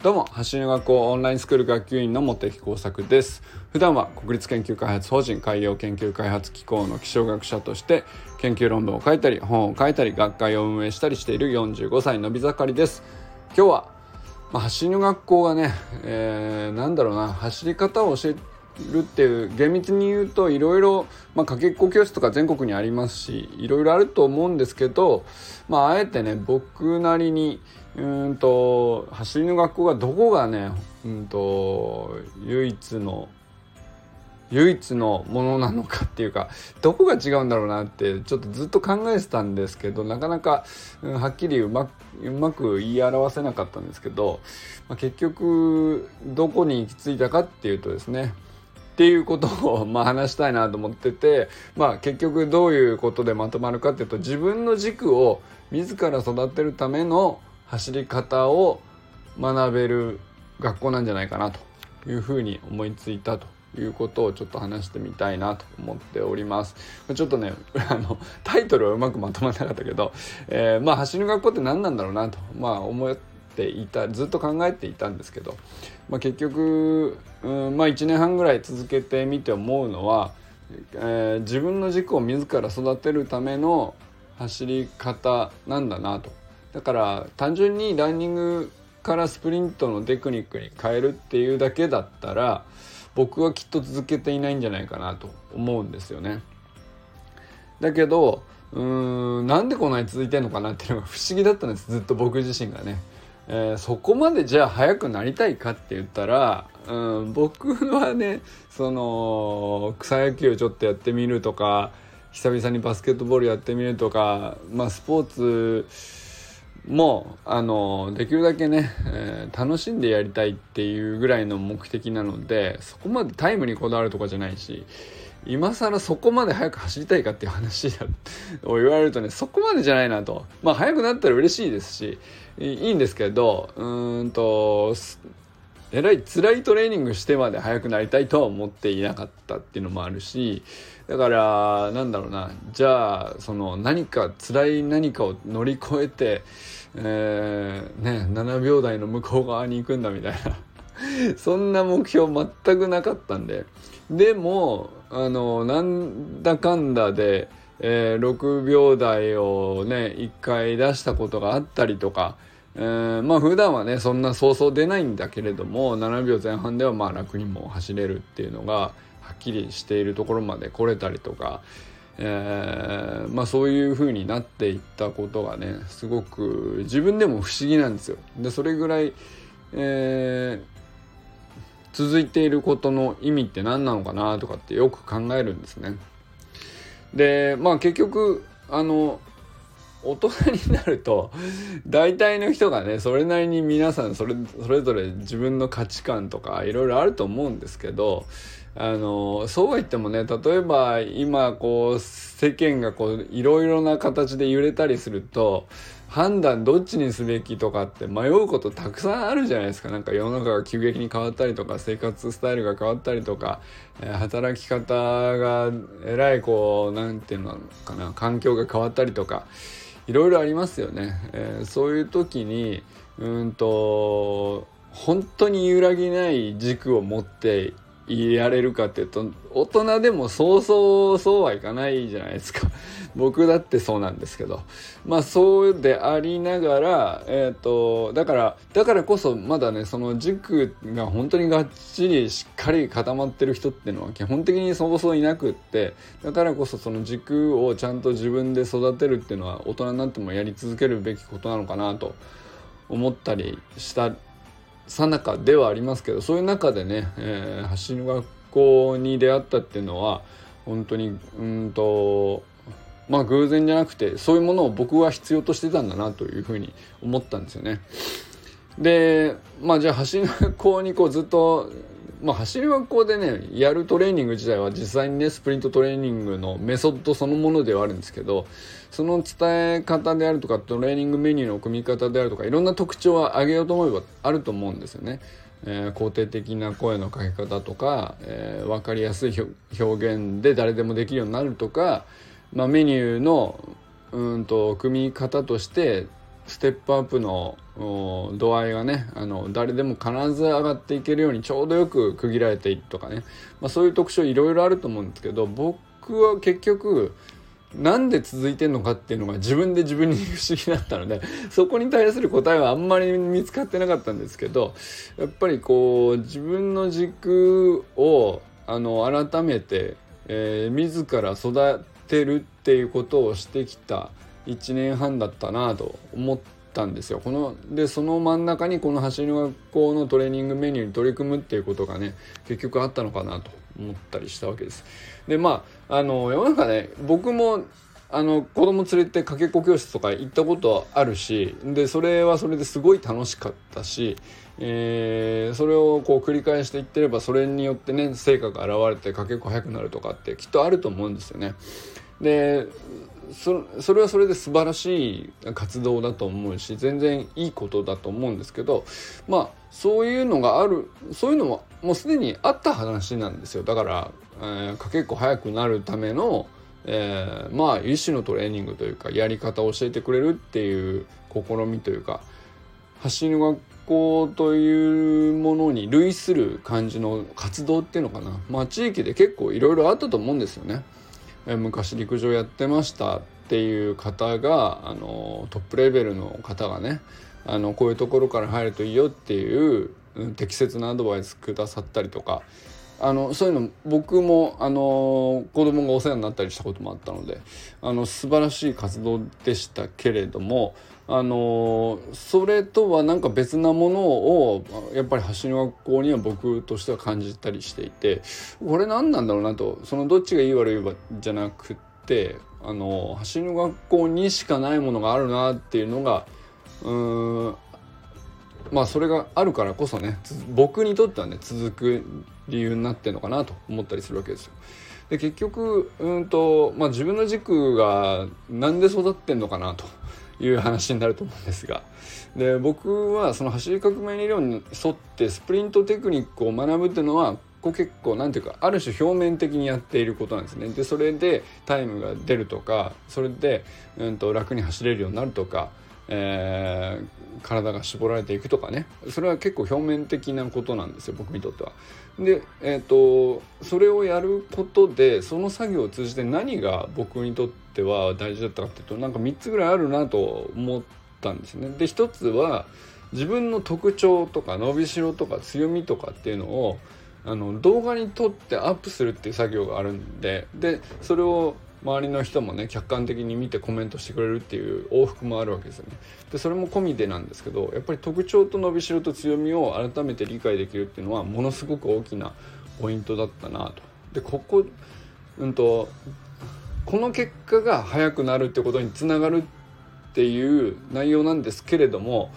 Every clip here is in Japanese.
どうも走りの学校オンラインスクール学級委員の茂木耕作です。普段は国立研究開発法人海洋研究開発機構の気象学者として研究論文を書いたり本を書いたり学会を運営したりしている45歳のび盛りです。今日は、まあ、走りの学校がね、えー、なんだろうな走り方を教えるっていう厳密に言うといろいろまあかけっこ教室とか全国にありますしいろいろあると思うんですけど、まあ、あえてね僕なりにうんと走りの学校がどこがねうんと唯一の唯一のものなのかっていうかどこが違うんだろうなってちょっとずっと考えてたんですけどなかなか、うん、はっきりうまうまく言い表せなかったんですけど、まあ、結局どこに行き着いたかっていうとですねっていうことを まあ話したいなと思ってて、まあ、結局どういうことでまとまるかっていうと自分の軸を自ら育てるための走り方を学べる学校なんじゃないかなというふうに思いついたということをちょっと話してみたいなと思っております。ちょっとね、あの、タイトルはうまくまとまらなかったけど、えー、まあ走る学校って何なんだろうなと、まあ思っていた、ずっと考えていたんですけど、まあ、結局、うんまあ、1年半ぐらい続けてみて思うのは、えー、自分の軸を自ら育てるための走り方なんだなとだから単純にランニングからスプリントのテクニックに変えるっていうだけだったら僕はきっと続けていないんじゃないかなと思うんですよね。だけどうーんなんでこんなに続いてんのかなっていうのが不思議だったんですずっと僕自身がね。えー、そこまでじゃあ速くなりたいかって言ったら、うん、僕はねその草野球をちょっとやってみるとか久々にバスケットボールやってみるとか、まあ、スポーツもうあのできるだけね、えー、楽しんでやりたいっていうぐらいの目的なのでそこまでタイムにこだわるとかじゃないし今更そこまで速く走りたいかっていう話だを言われるとねそこまでじゃないなと。まあ速くなったら嬉しいですしいいんですけどうんとえらい辛いトレーニングしてまで速くなりたいとは思っていなかったっていうのもあるしだからなんだろうな。じゃあその何か辛い何かを乗り越えて、えー、ね7秒台の向こう側に行くんだみたいな。そんな目標全くなかったんで。でもあのなんだかんだで、えー、6秒台をね1回出したことがあったりとかえー、まあ普段はねそんなそうそう出ないんだけれども7秒前半ではまあ楽にも走れるっていうのがはっきりしているところまで来れたりとか、えー、まあそういう風になっていったことがねすごく自分でも不思議なんですよ。でそれぐらい、えー、続いていることの意味って何なのかなとかってよく考えるんですね。でまあ結局あの大人になると大体の人がねそれなりに皆さんそれそれぞれ自分の価値観とかいろいろあると思うんですけどあのそうは言ってもね例えば今こう世間がこういろいろな形で揺れたりすると判断どっちにすべきとかって迷うことたくさんあるじゃないですか。なんか世の中が急激に変わったりとか生活スタイルが変わったりとか、働き方がえらいこう何て言うのかな環境が変わったりとかいろいろありますよね、えー、そういう時にうんと本当に揺らぎない軸を持ってやれるかっていうと大人でもそうそうそうはいかないじゃないですか。僕だってそうなんですけど。まあそうでありながらえっ、ー、とだからだからこそまだねその軸が本当にがっちりしっかり固まってる人っていうのは基本的にそうそういなくってだからこそその軸をちゃんと自分で育てるっていうのは大人になってもやり続けるべきことなのかなと思ったりしたさなかではありますけどそういう中でね、えー、走る学校に出会ったっていうのは本当にうんとまあ偶然じゃなくてそういうものを僕は必要としてたんだなというふうに思ったんですよね。でまあじゃあ走る学校にこうずっとまあ、走り学校でねやるトレーニング自体は実際にねスプリントトレーニングのメソッドそのものではあるんですけどその伝え方であるとかトレーニングメニューの組み方であるとかいろんな特徴は上げようと思えばあると思うんですよね。えー、肯定的な声のかけ方とか、えー、分かりやすい表現で誰でもできるようになるとか、まあ、メニューのうんと組み方としてステップアップの度合いがねあの誰でも必ず上がっていけるようにちょうどよく区切られているとかね、まあ、そういう特徴いろいろあると思うんですけど僕は結局なんで続いてんのかっていうのが自分で自分に不思議だったので そこに対する答えはあんまり見つかってなかったんですけどやっぱりこう自分の軸をあの改めて、えー、自ら育てるっていうことをしてきた1年半だったなと思ったんですよ。このでその真ん中にこの走りの学校のトレーニングメニューに取り組むっていうことがね結局あったのかなと思ったりしたわけです。でまああの世の中ね僕もあの子供連れてかけっこ教室とか行ったことあるしでそれはそれですごい楽しかったし、えー、それをこう繰り返していってればそれによってね成果が現れてかけっこ速くなるとかってきっとあると思うんですよね。でそそれはそれで素晴らしい活動だと思うし全然いいことだと思うんですけどまあそういうのがあるそういうのももうすでにあった話なんですよだから、えー、かけっこ速くなるためのえー、まあ一種のトレーニングというかやり方を教えてくれるっていう試みというか走りの学校というものに類する感じの活動っていうのかなまあ地域で結構いろいろあったと思うんですよね。昔陸上やってましたっていう方があのトップレベルの方がねあのこういうところから入るといいよっていう、適切なアドバイスくださったりとかあのそういうの僕もあの子供がお世話になったりしたこともあったのであの素晴らしい活動でしたけれどもあのそれとはなんか別なものをやっぱり橋の学校には僕としては感じたりしていてこれ何なんだろうなとそのどっちがいい悪いじゃなくってあの橋の学校にしかないものがあるなっていうのがうんまあそれがあるからこそね僕にとってはね続く理由になってんのかなと思ったりするわけですよ。で結局うんと、まあ、自分の軸が何で育ってんのかなという話になると思うんですがで僕はその走り革命理論に沿ってスプリントテクニックを学ぶっていうのはこう結構何ていうかある種表面的にやっていることなんですね。でそれでタイムが出るとかそれで、うんと楽に走れるようになるとかえー、体が絞られていくとかねそれは結構表面的なことなんですよ僕にとっては。で、えーと、それをやることでその作業を通じて何が僕にとっては大事だったかっていうとなんか3つぐらいあるなと思ったんですね。で1つは自分の特徴とか伸びしろとか強みとかっていうのをあの動画に撮ってアップするっていう作業があるんででそれを周りの人もね客観的に見てコメントしてくれるっていう往復もあるわけですよね。でそれも込みでなんですけどやっぱり特徴と伸びしろと強みを改めて理解できるっていうのはものすごく大きなポイントだったなと。でここうんとこの結果が速くなるってことにつながるっていう内容なんですけれども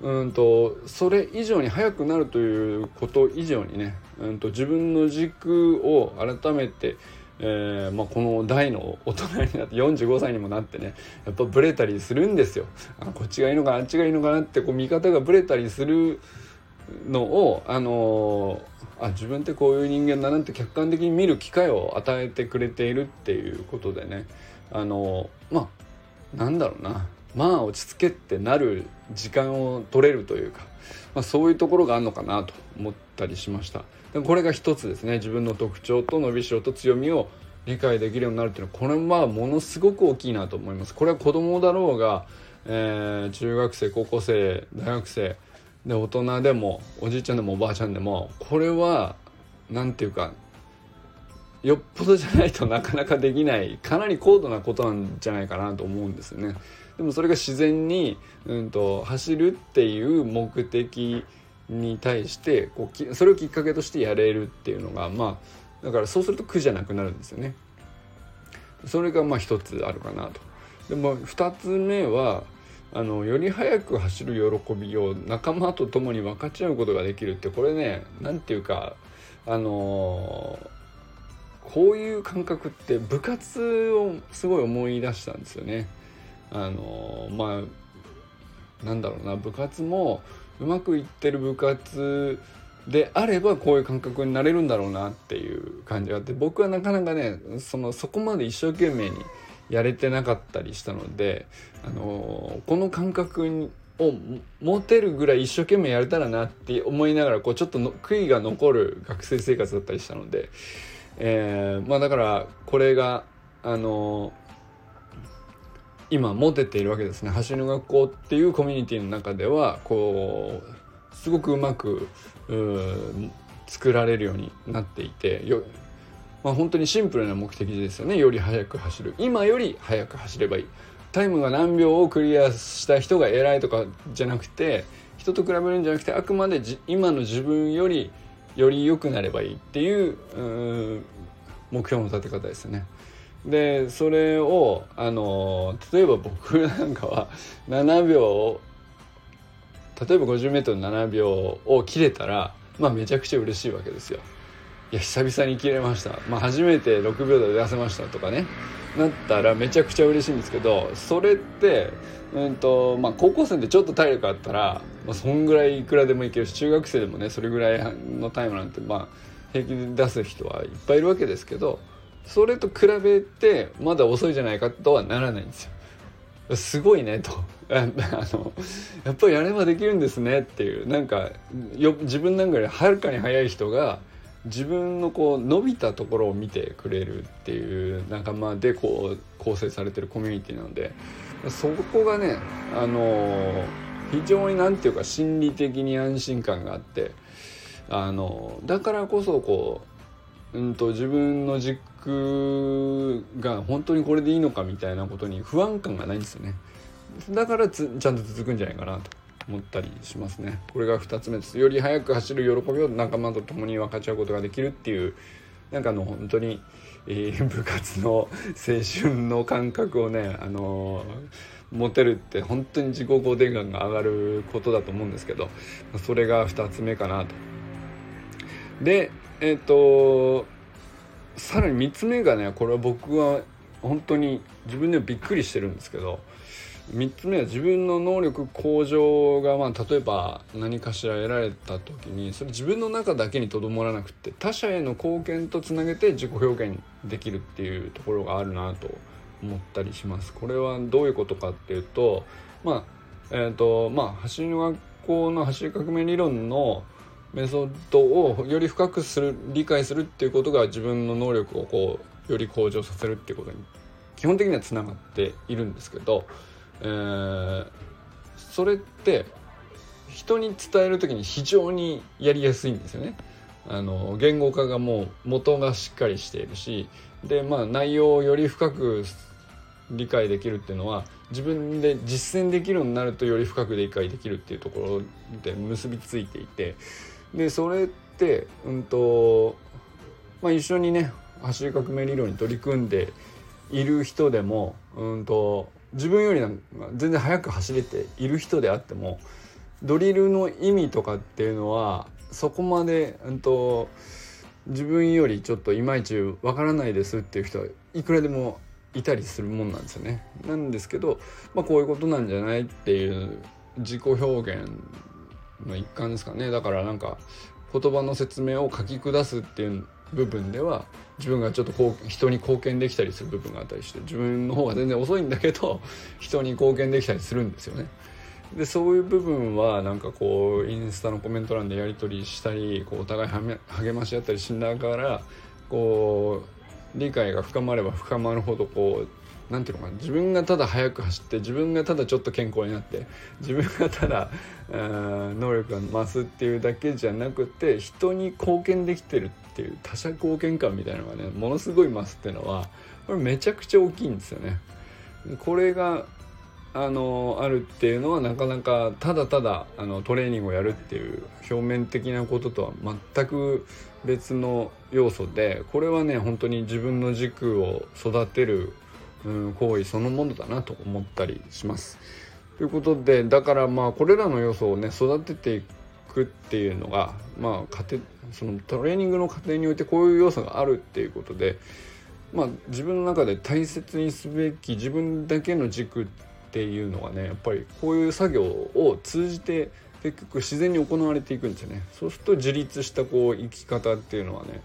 うんとそれ以上に速くなるということ以上にね、うんと自分の軸を改めてえーまあ、この大の大人になって45歳にもなってねやっぱブレたりするんですよ。あこっちがいいのかなあっちがいいのかなってこう見方がブレたりするのを、あのー、あ自分ってこういう人間だなって客観的に見る機会を与えてくれているっていうことでね、あのー、まあなんだろうな。まあ落ち着けってなる時間を取れるというか、まあ、そういうところがあるのかなと思ったりしました。で。これが一つですね。自分の特徴と伸びしろと強みを理解できるようになるっていうのはこれはものすごく大きいなと思います。これは子供だろうが、えー、中学生高校生大学生で大人でもおじいちゃんでもおばあちゃんでもこれは何て言うかよっぽどじゃないとなかなかできないかなり高度なことなんじゃないかなと思うんですよね。でもそれが自然に、うんと走るっていう目的に対してこうそれをきっかけとしてやれるっていうのがまあだからそうすると苦じゃなくなるんですよね。それがまあ一つあるかなと。でも二つ目はあのより速く走る喜びを仲間と共に分かち合うことができるってこれね何て言うかあの、こういう感覚って部活をすごい思い出したんですよね。あの、まあなんだろうな部活もうまくいってる部活であればこういう感覚になれるんだろうなっていう感じがあって僕はなかなかねそのそこまで一生懸命にやれてなかったりしたので、あのこの感覚を持てるぐらい一生懸命やれたらなって思いながらこうちょっと悔いが残る学生生活だったりしたので、えー、まあだからこれがあの今持てているわけですね。走りの学校っていうコミュニティの中ではこうすごくうまく作られるようになっていてよ、まあ、本当にシンプルな目的ですよねより速く走る今より速く走ればいいタイムが何秒をクリアした人が偉いとかじゃなくて人と比べるんじゃなくてあくまで今の自分よりより良くなればいいっていう目標の立て方ですよね。でそれをあの例えば僕なんかは7秒例えば 50m7 秒を切れたらまあめちゃくちゃ嬉しいわけですよ。いや久々に切れました、まあ、初めて6秒台で出せましたとかね。なったらめちゃくちゃ嬉しいんですけどそれって、うんとまあ、高校生でちょっと体力あったら、まあ、そんぐらいいくらでもいけるし中学生でもねそれぐらいのタイムなんて、まあ、平気で出す人はいっぱいいるわけですけどそれと比べてまだ遅いじゃないかとはならないんですよ。すごいねと。あのやっぱりやればできるんですねっていうなんかよ自分なんかよりはるかに早い人が自分のこう伸びたところを見てくれるっていう仲間でこう構成されてるコミュニティなのでそこがねあの非常に何て言うか心理的に安心感があってあのだからこそこう、うんと、自分の軸が本当にこれでいいのかみたいなことに不安感がないんですよね。だからちゃんと続くんじゃないかなと。思ったりしますねこれが2つ目ですより速く走る喜びを仲間と共に分かち合うことができるっていうなんかの本当に、えー、部活の青春の感覚をねあのー、持てるって本当に自己肯定感が上がることだと思うんですけどそれが2つ目かなと。でえっ、ー、とさらに3つ目がねこれは僕は本当に自分でもびっくりしてるんですけど3つ目は自分の能力向上が、まあ、例えば何かしら得られた時にそれ自分の中だけにとどまらなくて他者への貢献とつなげて自己表現できるっていうところがあるなと思ったりします。これはどういうことかっていうとまあえーとまあ、走りの学校の走り革命理論のメソッドをより深くする理解するっていうことが自分の能力をこうより向上させるっていうことに基本的にはつながっているんですけどえー、それって人に伝える時に非常にやりやすいんですよね。あの言語化がもう元がしっかりしているしでまあ内容をより深く理解できるっていうのは自分で実践できるようになるとより深く理解できるっていうところで結びついていてでそれってうんとまあ一緒にね走り革命理論に取り組んでいる人でもうんと自分より全然速く走れている人であってもドリルの意味とかっていうのはそこまで、うんと、自分よりちょっといまいちわからないですっていう人はいくらでもいたりするもんなんですよね。なんですけど、まあ、こういうことなんじゃないっていう自己表現の一環ですかねだからなんか言葉の説明を書き下すっていう部分では自分がちょっとこう人に貢献できたりする部分があったりして自分の方が全然遅いんだけど 人に貢献できたりするんですよね。でそういう部分はなんかこうインスタのコメント欄でやり取りしたりこうお互い励まし合ったりしながらこう理解が深まれば深まるほどこう何ていうのかな自分がただ速く走って自分がただちょっと健康になって自分がただ能力が増すっていうだけじゃなくて人に貢献できてるっていう他者貢献感みたいなのがねものすごい増すっていうのはこれめちゃくちゃ大きいんですよね。これがあのあるっていうのはなかなかただただあのトレーニングをやるっていう表面的なこととは全く別の要素でこれはね本当に自分の軸を育てるうん行為そのものだなと思ったりします。ということでだからまあこれらの要素をね育てていくっていうのがまあ家庭そのトレーニングの過程においてこういう要素があるっていうことでまあ自分の中で大切にすべき自分だけの軸っていうのがねやっぱりこういう作業を通じて結局自然に行われていくんですよねそうすると自立したこう生き方っていうのはね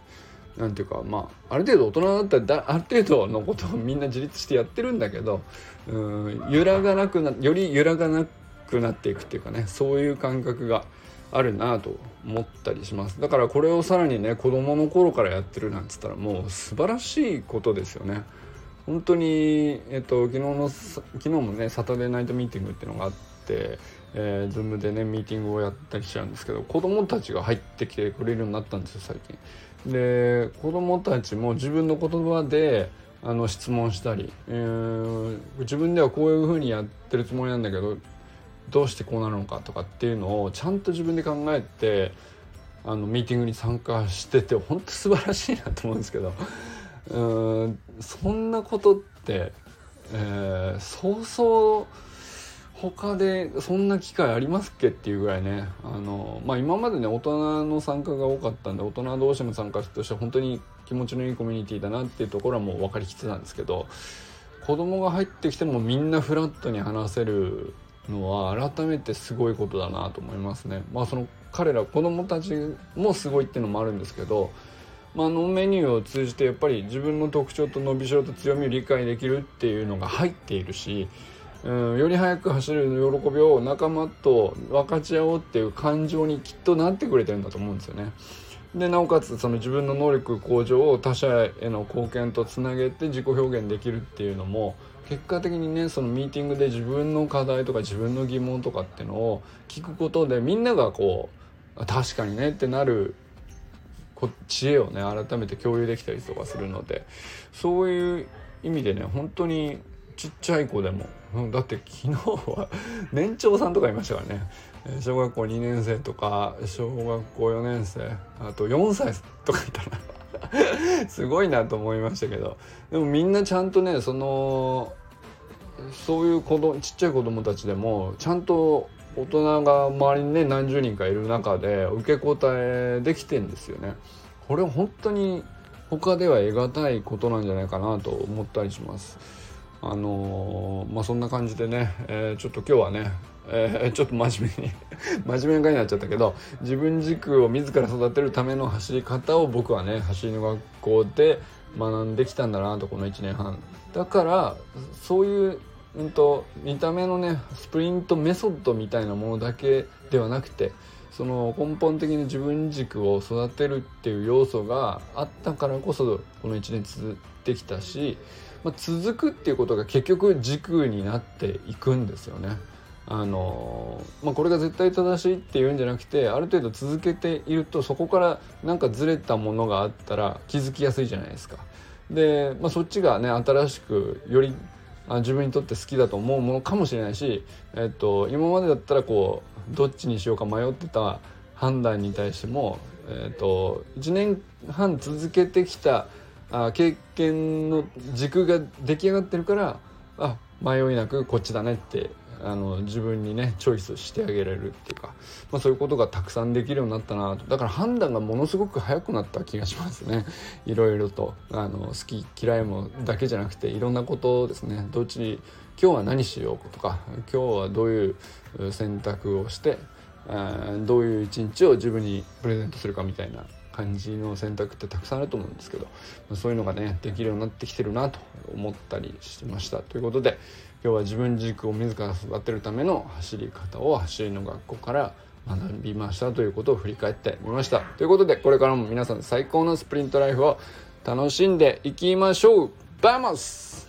なんていうかまあある程度大人だったらある程度のことをみんな自立してやってるんだけどうん揺らがなくなより揺らがなくなっていくっていうかねそういう感覚があるなと思ったりしますだからこれをさらにね子供の頃からやってるなんつったらもう素晴らしいことですよね本当にえっと昨日の昨日もねサタデーナイトミーティングっていうのがあってえー、Zoom でねミーティングをやったりしちゃうんですけど子供たちが入ってきてくれるようになったんですよ最近。で子供たちも自分の言葉であの質問したり、えー、自分ではこういうふうにやってるつもりなんだけどどうしてこうなるのかとかっていうのをちゃんと自分で考えてあのミーティングに参加してて本当素晴らしいなと思うんですけど うんそんなことって、えー、そうそう他でそんな機会ありますっけっていうぐらいねあの、まあ、今までね大人の参加が多かったんで大人同士の参加としては本当に気持ちのいいコミュニティだなっていうところはもう分かりきってたんですけど子供が入ってきてもみんなフラットに話せるのは改めてすごいことだなと思いますね。まあ、その彼ら子供たちもすごいっていうのもあるんですけど、まあ、のメニューを通じてやっぱり自分の特徴と伸びしろと強みを理解できるっていうのが入っているしうん、より速く走る喜びを仲間と分かち合おうっていう感情にきっとなってくれてるんだと思うんですよね。でなおかつその自分の能力向上を他者への貢献とつなげて自己表現できるっていうのも結果的にねそのミーティングで自分の課題とか自分の疑問とかっていうのを聞くことでみんながこう確かにねってなる知恵をね改めて共有できたりとかするのでそういう意味でね本当にちっちゃい子でも、うん、だって昨日は年長さんとかいましたからね小学校2年生とか小学校4年生あと4歳とかいたら すごいなと思いましたけどでもみんなちゃんとねそのそういう子供ちっちゃい子供たちでもちゃんと大人が周りにね何十人かいる中で受け答えできてんですよね。これ本当に他では得難いことなんじゃないかなと思ったりします。あのー、まあそんな感じでね、えー、ちょっと今日はね、えー、ちょっと真面目に 真面目な回になっちゃったけど自分軸を自ら育てるための走り方を僕はね走りの学校で学んできたんだなとこの1年半。だからそういう、うんと、見た目のねスプリントメソッドみたいなものだけではなくてその根本的に自分軸を育てるっていう要素があったからこそこの1年続ってきたしまあ、続くっていうことが結局軸になっていくんですよね。あのまあ、これが絶対正しいっていうんじゃなくてある程度続けているとそこからなんかずれたものがあったら気づきやすいじゃないですか。で、まあ、そっちがね新しくよりあ自分にとって好きだと思うものかもしれないし、えっと、今までだったらこうどっちにしようか迷ってた判断に対しても、えっと、1年半続けてきたあ経験の軸が出来上がってるからあ迷いなくこっちだねってあの自分にねチョイスしてあげられるっていうか、まあ、そういうことがたくさんできるようになったなと。だから判断がものすごく早くなった気がしますね。いろいろと。あの好き嫌いもだけじゃなくていろんなことですね。どっちに今日は何しようとか今日はどういう選択をしてどういう一日を自分にプレゼントするかみたいな感じの選択ってたくさんあると思うんですけどまそういうのがねできるようになってきてるなと思ったりしてました。ということで今日は自分軸を自ら育てるための走り方を走りの学校から学びましたということを振り返ってみました。ということでこれからも皆さん最高のスプリントライフを楽しんでいきましょう。バモス